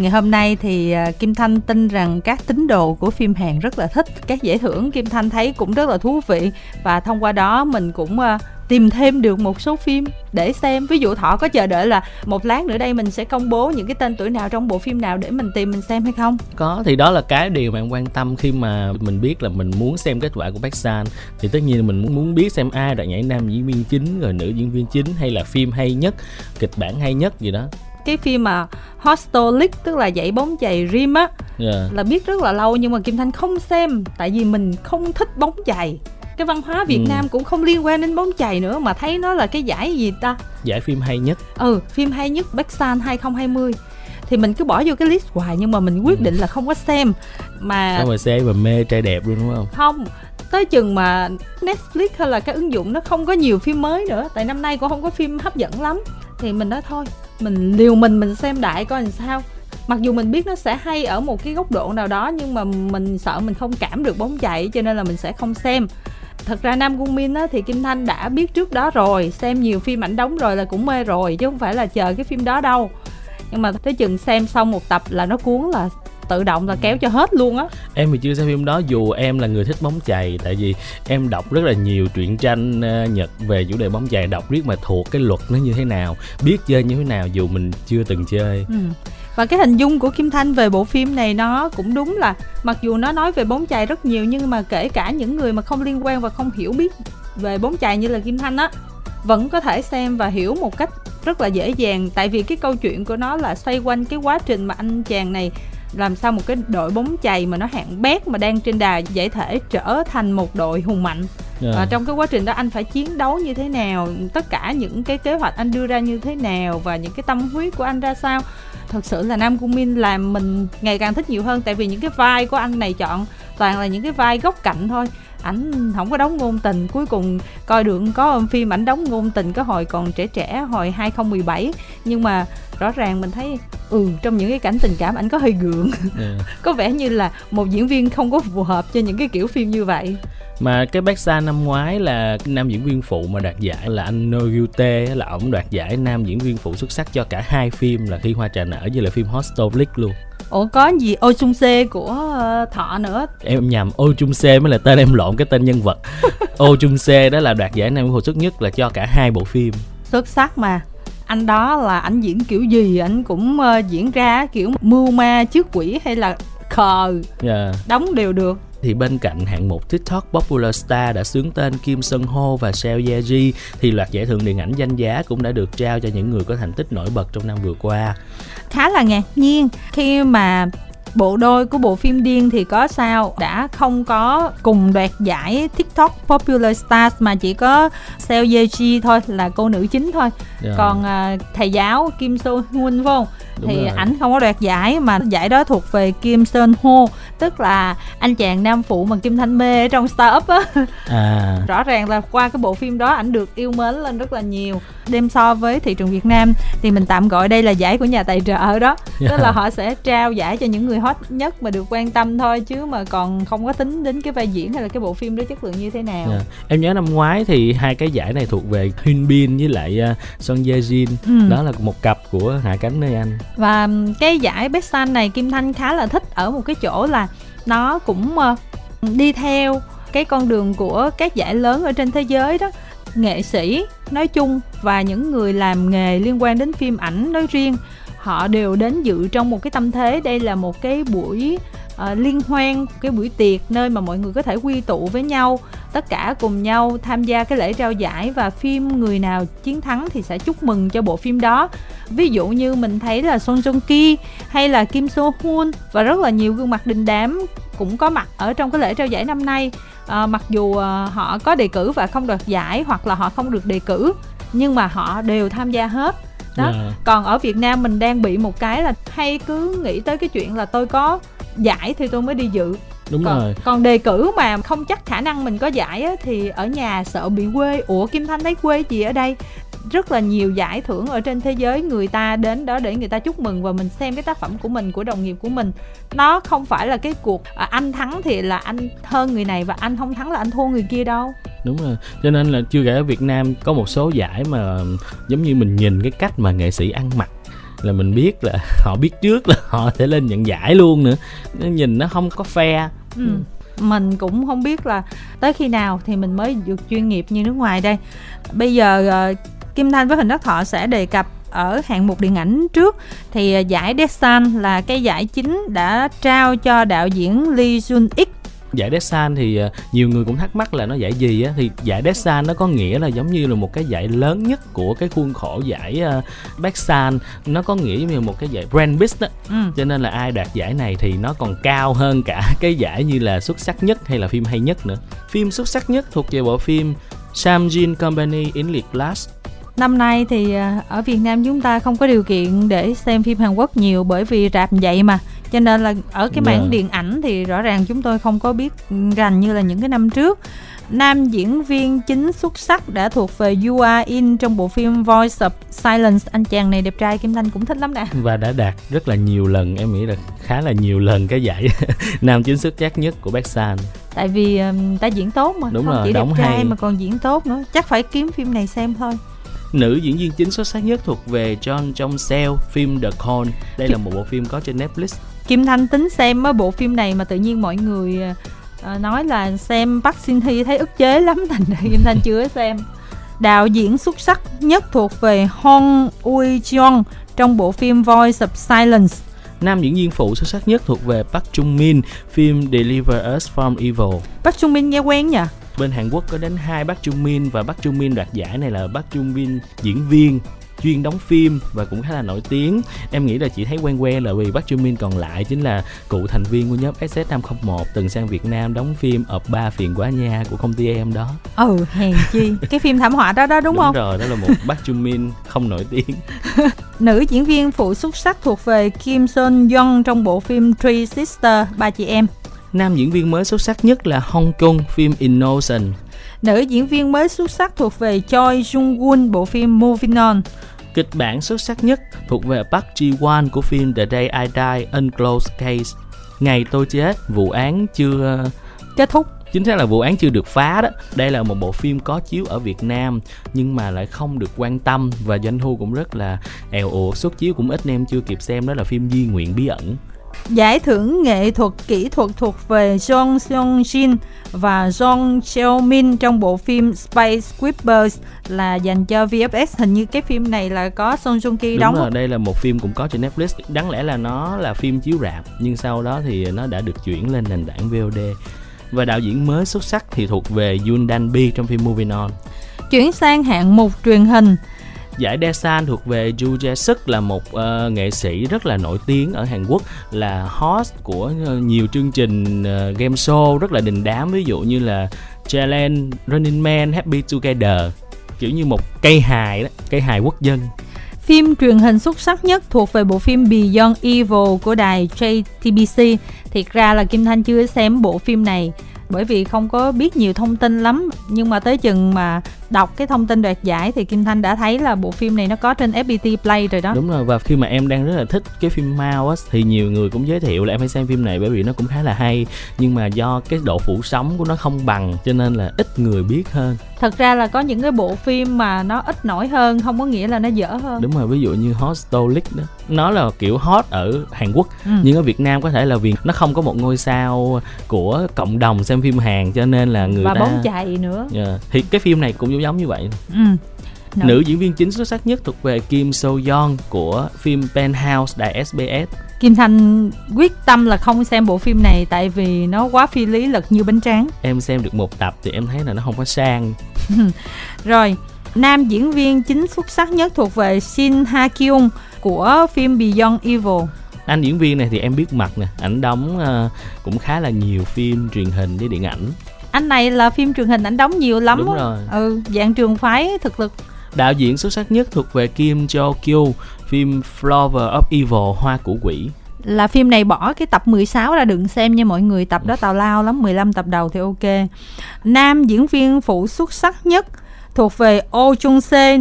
Ngày hôm nay thì à, Kim Thanh tin rằng các tín đồ của phim Hàn rất là thích. Các giải thưởng Kim Thanh thấy cũng rất là thú vị. Và thông qua đó mình cũng à, tìm thêm được một số phim để xem. Ví dụ thọ có chờ đợi là một lát nữa đây mình sẽ công bố những cái tên tuổi nào trong bộ phim nào để mình tìm, mình xem hay không? Có, thì đó là cái điều bạn quan tâm khi mà mình biết là mình muốn xem kết quả của Park San thì tất nhiên là mình muốn muốn biết xem ai đoạt nhảy nam diễn viên chính, rồi nữ diễn viên chính, hay là phim hay nhất, kịch bản hay nhất gì đó cái phim mà Hostel League tức là dãy bóng chày Rim á yeah. là biết rất là lâu nhưng mà Kim Thanh không xem tại vì mình không thích bóng chày. Cái văn hóa Việt ừ. Nam cũng không liên quan đến bóng chày nữa mà thấy nó là cái giải gì ta? Giải phim hay nhất. Ừ phim hay nhất San 2020 thì mình cứ bỏ vô cái list hoài nhưng mà mình quyết ừ. định là không có xem. Mà không mà xem mà mê trai đẹp luôn đúng không? Không tới chừng mà Netflix hay là cái ứng dụng nó không có nhiều phim mới nữa tại năm nay cũng không có phim hấp dẫn lắm. Thì mình nói thôi mình liều mình mình xem đại coi làm sao. Mặc dù mình biết nó sẽ hay ở một cái góc độ nào đó nhưng mà mình sợ mình không cảm được bóng chạy cho nên là mình sẽ không xem. Thật ra nam cung min á, thì kim thanh đã biết trước đó rồi xem nhiều phim ảnh đóng rồi là cũng mê rồi chứ không phải là chờ cái phim đó đâu. Nhưng mà tới chừng xem xong một tập là nó cuốn là tự động là kéo cho hết luôn á. Em thì chưa xem phim đó dù em là người thích bóng chày tại vì em đọc rất là nhiều truyện tranh uh, nhật về chủ đề bóng chày đọc biết mà thuộc cái luật nó như thế nào biết chơi như thế nào dù mình chưa từng chơi. Ừ. Và cái hình dung của Kim Thanh về bộ phim này nó cũng đúng là mặc dù nó nói về bóng chày rất nhiều nhưng mà kể cả những người mà không liên quan và không hiểu biết về bóng chày như là Kim Thanh á vẫn có thể xem và hiểu một cách rất là dễ dàng. Tại vì cái câu chuyện của nó là xoay quanh cái quá trình mà anh chàng này làm sao một cái đội bóng chày mà nó hạng bét mà đang trên đà giải thể trở thành một đội hùng mạnh. Yeah. và trong cái quá trình đó anh phải chiến đấu như thế nào tất cả những cái kế hoạch anh đưa ra như thế nào và những cái tâm huyết của anh ra sao. Thật sự là nam cung min làm mình ngày càng thích nhiều hơn tại vì những cái vai của anh này chọn toàn là những cái vai góc cạnh thôi. Ảnh không có đóng ngôn tình cuối cùng coi được có phim ảnh đóng ngôn tình có hồi còn trẻ trẻ hồi 2017 nhưng mà rõ ràng mình thấy ừ trong những cái cảnh tình cảm ảnh có hơi gượng. Yeah. có vẻ như là một diễn viên không có phù hợp cho những cái kiểu phim như vậy. Mà cái bác xa năm ngoái là nam diễn viên phụ mà đoạt giải là anh No Yute là ổng đoạt giải nam diễn viên phụ xuất sắc cho cả hai phim là khi hoa trà nở với là phim Hostel Blick luôn. Ủa có gì Ô Chung Se của uh, Thọ nữa? Em nhầm Ô Chung Se mới là tên em lộn cái tên nhân vật. Ô Chung Se đó là đoạt giải nam phụ xuất nhất là cho cả hai bộ phim. Xuất sắc mà anh đó là ảnh diễn kiểu gì ảnh cũng uh, diễn ra kiểu mưu ma trước quỷ hay là khờ yeah. Dạ. đóng đều được thì bên cạnh hạng mục TikTok Popular Star đã xướng tên Kim Sun Ho và Seo Ye Ji thì loạt giải thưởng điện ảnh danh giá cũng đã được trao cho những người có thành tích nổi bật trong năm vừa qua. Khá là ngạc nhiên khi mà bộ đôi của bộ phim điên thì có sao đã không có cùng đoạt giải TikTok Popular Stars mà chỉ có Seo Ye Ji thôi là cô nữ chính thôi. Yeah. Dạ. Còn uh, thầy giáo Kim So Hoon phải không? Đúng thì ảnh không có đoạt giải mà giải đó thuộc về Kim Sơn Ho tức là anh chàng nam phụ mà Kim Thanh mê ở trong startup á à. rõ ràng là qua cái bộ phim đó ảnh được yêu mến lên rất là nhiều đem so với thị trường Việt Nam thì mình tạm gọi đây là giải của nhà tài trợ đó yeah. tức là họ sẽ trao giải cho những người hot nhất mà được quan tâm thôi chứ mà còn không có tính đến cái vai diễn hay là cái bộ phim đó chất lượng như thế nào yeah. em nhớ năm ngoái thì hai cái giải này thuộc về Hyun Bin với lại uh, Son Ye Jin ừ. đó là một cặp của hạ cánh nơi anh và cái giải Best Sun này Kim Thanh khá là thích ở một cái chỗ là nó cũng ờ, đi theo cái con đường của các giải lớn ở trên thế giới đó. Nghệ sĩ nói chung và những người làm nghề liên quan đến phim ảnh nói riêng, họ đều đến dự trong một cái tâm thế. Đây là một cái buổi uh, liên hoan cái buổi tiệc nơi mà mọi người có thể quy tụ với nhau tất cả cùng nhau tham gia cái lễ trao giải và phim người nào chiến thắng thì sẽ chúc mừng cho bộ phim đó ví dụ như mình thấy là Song Joong Ki hay là Kim So Hoon và rất là nhiều gương mặt đình đám cũng có mặt ở trong cái lễ trao giải năm nay à, mặc dù à, họ có đề cử và không đoạt giải hoặc là họ không được đề cử nhưng mà họ đều tham gia hết đó yeah. Dạ. còn ở Việt Nam mình đang bị một cái là hay cứ nghĩ tới cái chuyện là tôi có giải thì tôi mới đi dự. Đúng còn, rồi. còn đề cử mà không chắc khả năng mình có giải á, thì ở nhà sợ bị quê. Ủa kim thanh thấy quê gì ở đây. Rất là nhiều giải thưởng ở trên thế giới. Người ta đến đó để người ta chúc mừng và mình xem cái tác phẩm của mình của đồng nghiệp của mình. Nó không phải là cái cuộc à, anh thắng thì là anh hơn người này và anh không thắng là anh thua người kia đâu. Đúng rồi. Cho nên là chưa kể ở Việt Nam có một số giải mà giống như mình nhìn cái cách mà nghệ sĩ ăn mặc là mình biết là họ biết trước là họ sẽ lên nhận giải luôn nữa. Nó nhìn nó không có fair. Ừ. mình cũng không biết là tới khi nào thì mình mới được chuyên nghiệp như nước ngoài đây. Bây giờ ờ, Kim Thanh với hình đất Thọ sẽ đề cập ở hạng mục điện ảnh trước. Thì ờ, giải Desan là cái giải chính đã trao cho đạo diễn Lee Jun Ik giải Desan thì uh, nhiều người cũng thắc mắc là nó giải gì á. Thì giải Desan nó có nghĩa là giống như là một cái giải lớn nhất của cái khuôn khổ giải uh, Beksan nó có nghĩa như một cái giải Grand Prix đó ừ. cho nên là ai đạt giải này thì nó còn cao hơn cả cái giải như là xuất sắc nhất hay là phim hay nhất nữa. Phim xuất sắc nhất thuộc về bộ phim Samjin Company in League Blast. Năm nay thì à, ở Việt Nam chúng ta không có điều kiện để xem phim Hàn Quốc nhiều bởi vì rạp vậy mà cho nên là ở cái mảng yeah. Dạ. điện ảnh thì rõ ràng chúng tôi không có biết rành như là những cái năm trước nam diễn viên chính xuất sắc đã thuộc về You Are In trong bộ phim Voice of Silence anh chàng này đẹp trai Kim Thanh cũng thích lắm nè và đã đạt rất là nhiều lần em nghĩ là khá là nhiều lần cái giải nam chính xuất sắc nhất của San tại vì um, ta diễn tốt mà đúng không rồi, chỉ đẹp trai hay. mà còn diễn tốt nữa chắc phải kiếm phim này xem thôi Nữ diễn viên chính xuất sắc nhất thuộc về John Jong Seo, phim The Con. Đây là một bộ phim có trên Netflix. Kim Thanh tính xem bộ phim này mà tự nhiên mọi người uh, nói là xem Park Shin Hye thấy ức chế lắm thành ra Kim Thanh chưa xem. Đạo diễn xuất sắc nhất thuộc về Hong Ui Jeong trong bộ phim Voice of Silence. Nam diễn viên phụ xuất sắc nhất thuộc về Park Chung Min, phim Deliver Us from Evil. Park Chung Min nghe quen nhỉ? Bên Hàn Quốc có đến hai bác Trung Min và bác Trung Min đoạt giải này là bác Trung Min diễn viên chuyên đóng phim và cũng khá là nổi tiếng. Em nghĩ là chị thấy quen quen là vì bác Trung Min còn lại chính là cựu thành viên của nhóm SS501 từng sang Việt Nam đóng phim ập ba phiền quá nha của công ty em đó. Ừ hèn chi. Cái phim thảm họa đó đó đúng, đúng không? rồi đó là một bác Trung Min không nổi tiếng. Nữ diễn viên phụ xuất sắc thuộc về Kim Son Young trong bộ phim Three Sister ba chị em Nam diễn viên mới xuất sắc nhất là Hong Kong phim Innocent. Nữ diễn viên mới xuất sắc thuộc về Choi Jung Won bộ phim Moving On. Kịch bản xuất sắc nhất thuộc về Park Ji Won của phim The Day I Die Unclosed Case. Ngày tôi chết, vụ án chưa kết thúc chính xác là vụ án chưa được phá đó đây là một bộ phim có chiếu ở việt nam nhưng mà lại không được quan tâm và doanh thu cũng rất là èo ụt xuất chiếu cũng ít em chưa kịp xem đó là phim di nguyện bí ẩn Giải thưởng nghệ thuật kỹ thuật thuộc về Jong Seong Jin và Jong Seo Min trong bộ phim Space Squibers là dành cho VFX. Hình như cái phim này là có Song Joong Ki đóng. Đúng rồi, đây là một phim cũng có trên Netflix. Đáng lẽ là nó là phim chiếu rạp nhưng sau đó thì nó đã được chuyển lên nền tảng VOD. Và đạo diễn mới xuất sắc thì thuộc về Yoon Dan Bi trong phim Moving On. Chuyển sang hạng mục truyền hình Giải Daesan thuộc về Ju Jae Suk là một uh, nghệ sĩ rất là nổi tiếng ở Hàn Quốc là host của ờ, nhiều chương trình uh, game show rất là đình đám ví dụ như là Challenge, Running Man, Happy Together kiểu như một cây hài đó, cây hài quốc dân Phim truyền hình xuất sắc nhất thuộc về bộ phim Beyond Evil của đài JTBC. Thiệt ra là Kim Thanh chưa xem bộ phim này bởi vì không có biết nhiều thông tin lắm nhưng mà tới chừng mà đọc cái thông tin đoạt giải thì Kim Thanh đã thấy là bộ phim này nó có trên FPT Play rồi đó. Đúng rồi và khi mà em đang rất là thích cái phim Mao á thì nhiều người cũng giới thiệu là em phải xem phim này bởi vì nó cũng khá là hay nhưng mà do cái độ phủ sóng của nó không bằng cho nên là ít người biết hơn. Thật ra là có những cái bộ phim mà nó ít nổi hơn không có nghĩa là nó dở hơn. Đúng rồi, ví dụ như Hostolic đó. Nó là kiểu hot ở Hàn Quốc ừ. nhưng ở Việt Nam có thể là vì nó không có một ngôi sao của cộng đồng xem phim Hàn cho nên là người và ta bóng chạy nữa. Yeah. Dạ. Thì cái phim này cũng giống như vậy ừ. Nữ. nữ diễn viên chính xuất sắc nhất thuộc về Kim So Yeon của phim Penthouse đài SBS Kim Thanh quyết tâm là không xem bộ phim này tại vì nó quá phi lý lật như bánh tráng. Em xem được một tập thì em thấy là nó không có sang. Rồi, nam diễn viên chính xuất sắc nhất thuộc về Shin Ha Kyung của phim Beyond Evil. Anh diễn viên này thì em biết mặt nè, ảnh đóng uh, cũng khá là nhiều phim truyền hình với điện ảnh anh này là phim truyền hình ảnh đóng nhiều lắm đúng rồi. Ừ dạng trường phái thực lực. Đạo diễn xuất sắc nhất thuộc về Kim Jo Kyo phim Flower of Evil Hoa Củ Quỷ. Là phim này bỏ cái tập 16 ra đừng xem nha mọi người tập đó tào lao lắm 15 tập đầu thì ok. Nam diễn viên phụ xuất sắc nhất thuộc về Oh Chung Se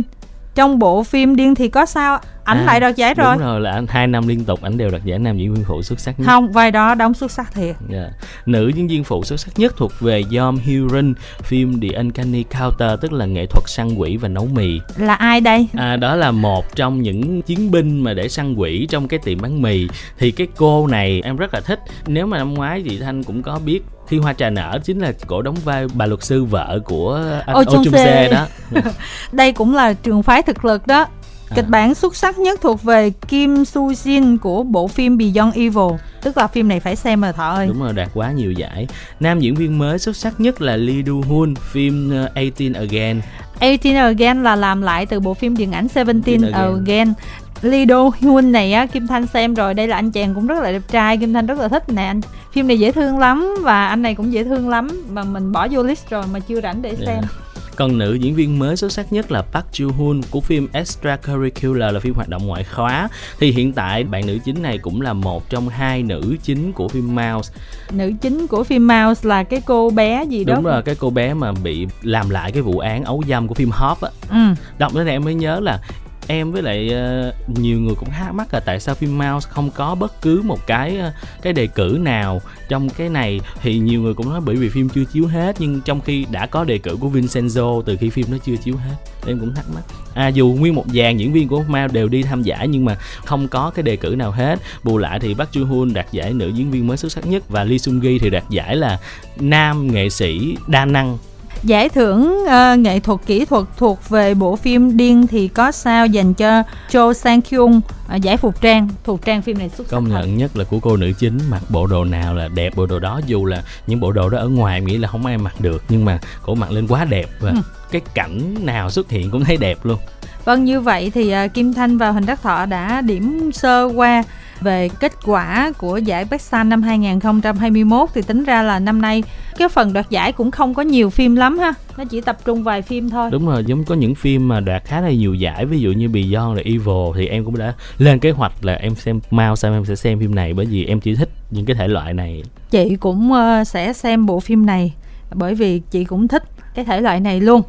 trong bộ phim điên thì có sao ảnh À, lại đoạt giải rồi đúng rồi là anh hai năm liên tục ảnh đều đoạt giải nam diễn viên phụ xuất sắc nhất không vai đó đóng xuất sắc thiệt Dạ. Nữ diễn viên phụ xuất sắc nhất thuộc về Yom Hyun, phim The Uncanny Counter tức là nghệ thuật săn quỷ và nấu mì. là ai đây À, đó là một trong những chiến binh mà để săn quỷ trong cái tiệm bán mì. Thì cái cô này em rất là thích. Nếu mà năm ngoái chị Thanh cũng có biết khi hoa trà nở chính là cổ đóng vai bà luật sư vợ của anh Oh Oh Chung. Se đó. đây cũng là trường phái thực lực đó À. kịch bản xuất sắc nhất thuộc về Kim Soo Jin của bộ phim Beyond Evil tức là phim này phải xem rồi thọ ơi Đúng rồi, đạt quá nhiều giải. Nam diễn viên mới xuất sắc nhất là Lee Do Hoon, phim uh, 18 Again. 18 Again là làm lại từ bộ phim điện ảnh 17 Again. Again Lee Do Hyun này á Kim Thanh xem rồi đây là anh chàng cũng rất là đẹp trai Kim Thanh rất là thích nè anh phim này dễ thương lắm và anh này cũng dễ thương lắm mà mình bỏ vô list rồi mà chưa rảnh để Dạ. xem Còn nữ diễn viên mới xuất sắc nhất là Park Joo Hoon của phim Extracurricular là phim hoạt động ngoại khóa. Thì hiện tại bạn nữ chính này cũng là một trong hai nữ chính của phim Mouse. nữ chính của phim Mouse là cái cô bé gì đó Đúng rồi, cái cô bé mà bị làm lại cái vụ án ấu dâm của phim Hop á. ừ. Đọc đến đây em mới nhớ là em với lại uh, nhiều người cũng thắc mắc là tại sao phim Mouse không có bất cứ một cái uh, cái đề cử nào trong cái này. Thì nhiều người cũng nói bởi vì phim chưa chiếu hết nhưng trong khi đã có đề cử của Vincenzo từ khi phim nó chưa chiếu hết em cũng thắc mắc. À dù nguyên một dàn diễn viên của Mouse đều đi tham giải nhưng mà không có cái đề cử nào hết. Bù lại thì Park Joo Hoon đạt giải nữ diễn viên mới xuất sắc nhất và Lee Sung Gi thì đạt giải là nam nghệ sĩ đa năng. Giải thưởng ờ, nghệ thuật kỹ thuật thuộc về bộ phim Điên thì có sao dành cho Cho Sang Kyung ờ, giải phục trang. Phục trang phim này xuất sắc công thật. nhận nhất là của cô nữ chính mặc bộ đồ nào là đẹp bộ đồ đó dù là những bộ đồ đó ở ngoài nghĩ là không ai mặc được nhưng mà cổ mặc lên quá đẹp và Ừ. cái cảnh nào xuất hiện cũng thấy đẹp luôn Vâng như vậy thì ờ, Kim Thanh và Huỳnh Đắc Thọ đã điểm sơ qua về kết quả của giải Best Sun năm 2021 thì tính ra là năm nay cái phần đoạt giải cũng không có nhiều phim lắm ha. Nó chỉ tập trung vài phim thôi. đúng rồi giống có những phim mà đoạt khá là nhiều giải ví dụ như Beyond là Evil thì em cũng đã lên kế hoạch là em xem mau sao em sẽ xem phim này bởi vì em chỉ thích những cái thể loại này Chị cũng ờ, sẽ xem bộ phim này bởi vì chị cũng thích cái thể loại này luôn.